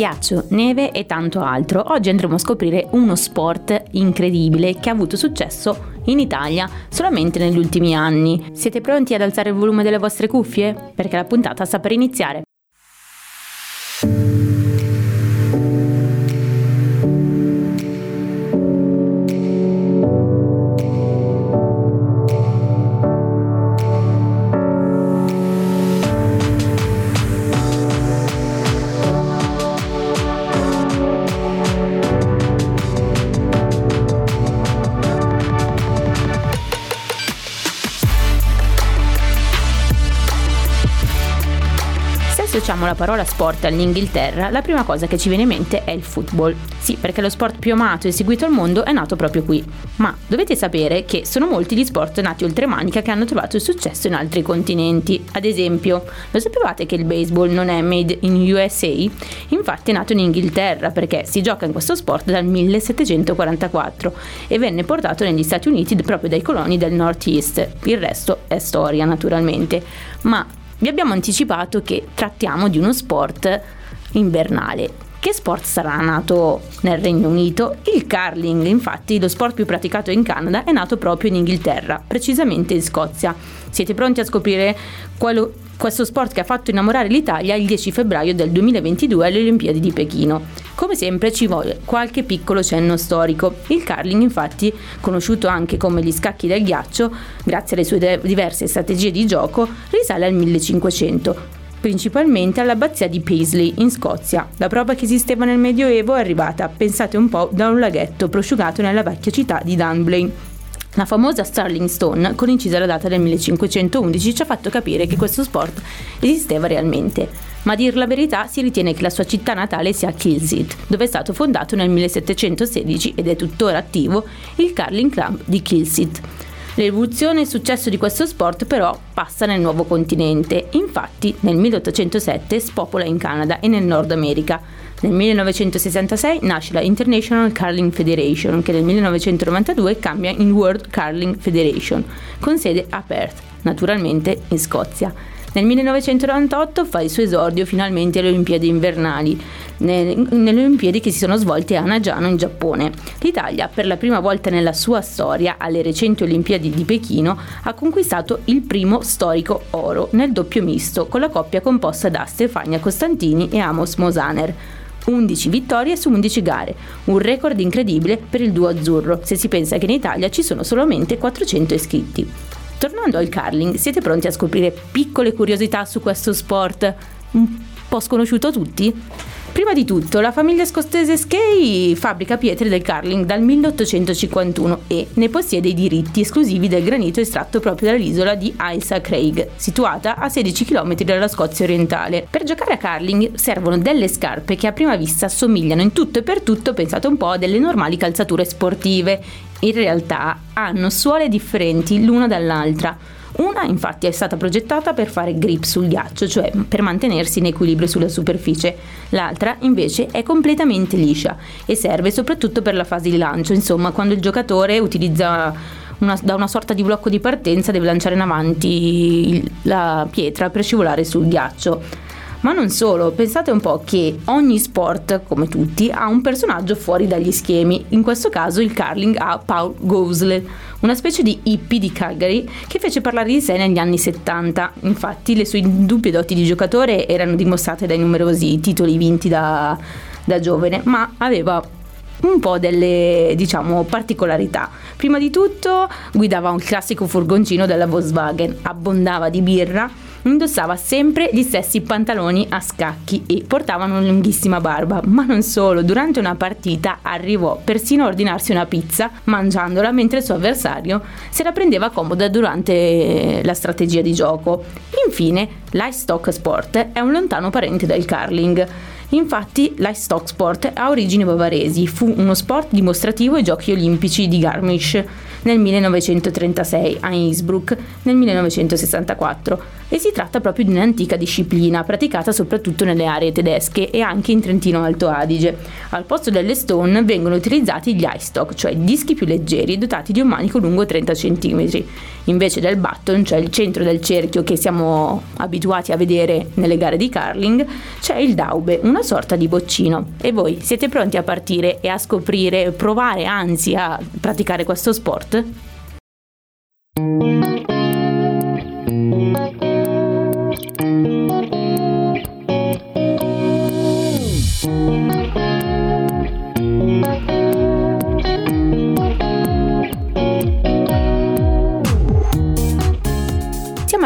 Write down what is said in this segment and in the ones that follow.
ghiaccio, neve e tanto altro. Oggi andremo a scoprire uno sport incredibile che ha avuto successo in Italia solamente negli ultimi anni. Siete pronti ad alzare il volume delle vostre cuffie? Perché la puntata sta per iniziare. Associamo la parola sport all'Inghilterra, la prima cosa che ci viene in mente è il football. Sì, perché lo sport più amato e seguito al mondo è nato proprio qui. Ma dovete sapere che sono molti gli sport nati oltremanica che hanno trovato successo in altri continenti. Ad esempio, lo sapevate che il baseball non è made in USA? Infatti è nato in Inghilterra perché si gioca in questo sport dal 1744 e venne portato negli Stati Uniti proprio dai coloni del Northeast. Il resto è storia naturalmente. Ma vi abbiamo anticipato che trattiamo di uno sport invernale. Che sport sarà nato nel Regno Unito? Il curling, infatti, lo sport più praticato in Canada, è nato proprio in Inghilterra, precisamente in Scozia. Siete pronti a scoprire qual- questo sport che ha fatto innamorare l'Italia il 10 febbraio del 2022 alle Olimpiadi di Pechino. Come sempre ci vuole qualche piccolo cenno storico. Il curling, infatti, conosciuto anche come gli scacchi del ghiaccio, grazie alle sue diverse strategie di gioco, risale al 1500 principalmente all'abbazia di Paisley in Scozia. La prova che esisteva nel Medioevo è arrivata, pensate un po', da un laghetto prosciugato nella vecchia città di Dunblane. La famosa Starling Stone, con incisa la data del 1511, ci ha fatto capire che questo sport esisteva realmente. Ma a dir la verità si ritiene che la sua città natale sia Kilsit, dove è stato fondato nel 1716 ed è tuttora attivo il Carling Club di Kilsit. L'evoluzione e il successo di questo sport però passa nel nuovo continente, infatti nel 1807 spopola in Canada e nel Nord America, nel 1966 nasce la International Curling Federation, che nel 1992 cambia in World Curling Federation, con sede a Perth, naturalmente in Scozia. Nel 1998 fa il suo esordio finalmente alle Olimpiadi invernali, nelle Olimpiadi che si sono svolte a Nagano in Giappone. L'Italia, per la prima volta nella sua storia, alle recenti Olimpiadi di Pechino, ha conquistato il primo storico oro nel doppio misto, con la coppia composta da Stefania Costantini e Amos Mosaner. 11 vittorie su 11 gare, un record incredibile per il duo azzurro, se si pensa che in Italia ci sono solamente 400 iscritti. Tornando al curling, siete pronti a scoprire piccole curiosità su questo sport un po' sconosciuto a tutti? Prima di tutto, la famiglia scozzese Skay fabbrica pietre del Carling dal 1851 e ne possiede i diritti esclusivi del granito estratto proprio dall'isola di Ailsa Craig, situata a 16 km dalla Scozia orientale. Per giocare a Carling servono delle scarpe che a prima vista somigliano in tutto e per tutto, pensate un po', a delle normali calzature sportive. In realtà hanno suole differenti l'una dall'altra una infatti è stata progettata per fare grip sul ghiaccio, cioè per mantenersi in equilibrio sulla superficie, l'altra invece è completamente liscia e serve soprattutto per la fase di lancio, insomma quando il giocatore utilizza una, da una sorta di blocco di partenza deve lanciare in avanti la pietra per scivolare sul ghiaccio. Ma non solo, pensate un po' che ogni sport, come tutti, ha un personaggio fuori dagli schemi. In questo caso il curling ha Paul Gosle, una specie di hippie di Calgary che fece parlare di sé negli anni 70. Infatti le sue indubbie doti di giocatore erano dimostrate dai numerosi titoli vinti da, da giovane, ma aveva un po' delle diciamo particolarità. Prima di tutto guidava un classico furgoncino della Volkswagen, abbondava di birra indossava sempre gli stessi pantaloni a scacchi e portava una lunghissima barba, ma non solo, durante una partita arrivò persino a ordinarsi una pizza mangiandola mentre il suo avversario se la prendeva comoda durante la strategia di gioco. Infine, l'ice stock sport è un lontano parente del curling. Infatti l'ice sport ha origini bavaresi, fu uno sport dimostrativo ai giochi olimpici di Garmisch nel 1936 a Innsbruck nel 1964 e si tratta proprio di un'antica disciplina praticata soprattutto nelle aree tedesche e anche in Trentino Alto Adige. Al posto delle stone vengono utilizzati gli ice stock, cioè dischi più leggeri dotati di un manico lungo 30 cm. Invece del button, cioè il centro del cerchio che siamo abituati a vedere nelle gare di curling, c'è il daube, una sorta di boccino. E voi siete pronti a partire e a scoprire, provare anzi a praticare questo sport?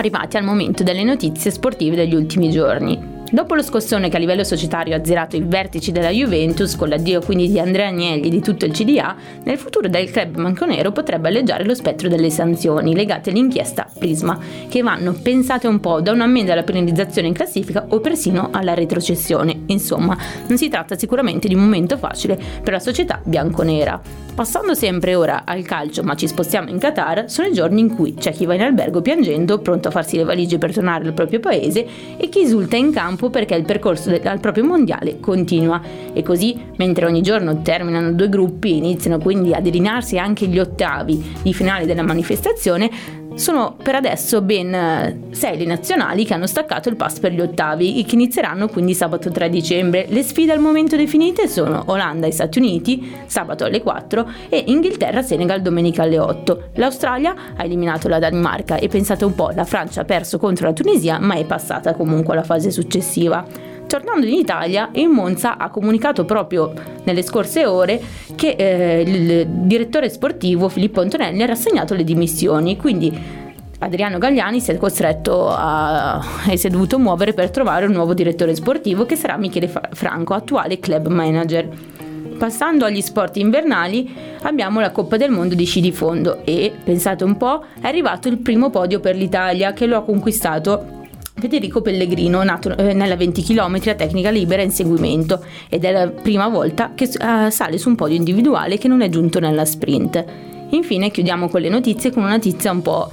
Arrivati al momento delle notizie sportive degli ultimi giorni. Dopo lo scossone che a livello societario ha azzerato i vertici della Juventus, con l'addio quindi di Andrea Agnelli e di tutto il CDA, nel futuro del club manconero potrebbe alleggiare lo spettro delle sanzioni legate all'inchiesta Prisma, che vanno pensate un po' da un'ammenda alla penalizzazione in classifica o persino alla retrocessione. Insomma, non si tratta sicuramente di un momento facile per la società bianconera. Passando sempre ora al calcio, ma ci spostiamo in Qatar, sono i giorni in cui c'è chi va in albergo piangendo, pronto a farsi le valigie per tornare al proprio paese, e chi esulta in campo perché il percorso al proprio mondiale continua. E così, mentre ogni giorno terminano due gruppi, iniziano quindi a delinearsi anche gli ottavi di finale della manifestazione, sono per adesso ben eh, sei le nazionali che hanno staccato il pass per gli ottavi e che inizieranno quindi sabato 3 dicembre. Le sfide al momento definite sono Olanda e Stati Uniti sabato alle 4 e Inghilterra-Senegal domenica alle 8. L'Australia ha eliminato la Danimarca e pensate un po', la Francia ha perso contro la Tunisia ma è passata comunque alla fase successiva. Tornando in Italia, il Monza ha comunicato proprio nelle scorse ore che eh, il direttore sportivo Filippo Antonelli ha rassegnato le dimissioni, quindi Adriano Gagliani si è costretto a, e si è dovuto muovere per trovare un nuovo direttore sportivo che sarà Michele Franco, attuale club manager. Passando agli sport invernali, abbiamo la Coppa del Mondo di sci di fondo e, pensate un po', è arrivato il primo podio per l'Italia che lo ha conquistato Federico Pellegrino, nato eh, nella 20 km a tecnica libera in seguimento ed è la prima volta che uh, sale su un podio individuale che non è giunto nella sprint. Infine chiudiamo con le notizie con una notizia un po'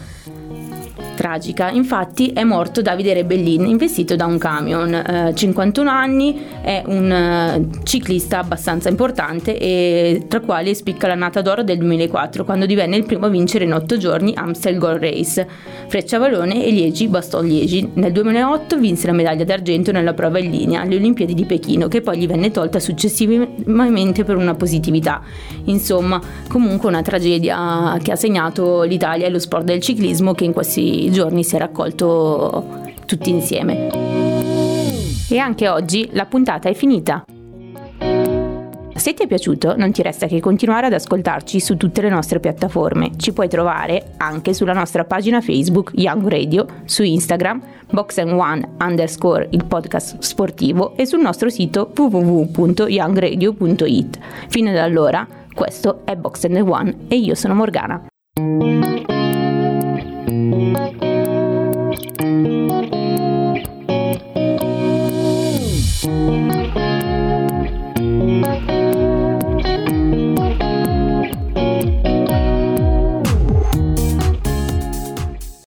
tragica. Infatti è morto Davide Rebellin investito da un camion. Eh, 51 anni, è un uh, ciclista abbastanza importante e tra quali spicca l'annata d'oro del 2004 quando divenne il primo a vincere in 8 giorni Amstel Gold Race. Frecciavalone e Liegi Baston Liegi. Nel 2008 vinse la medaglia d'argento nella prova in linea alle Olimpiadi di Pechino che poi gli venne tolta successivamente per una positività. Insomma, comunque una tragedia che ha segnato l'Italia e lo sport del ciclismo che in questi giorni si è raccolto tutti insieme. E anche oggi la puntata è finita. Se ti è piaciuto non ti resta che continuare ad ascoltarci su tutte le nostre piattaforme. Ci puoi trovare anche sulla nostra pagina Facebook Young Radio, su Instagram Box One underscore il podcast sportivo e sul nostro sito www.youngradio.it. Fino ad allora, questo è Box One e io sono Morgana.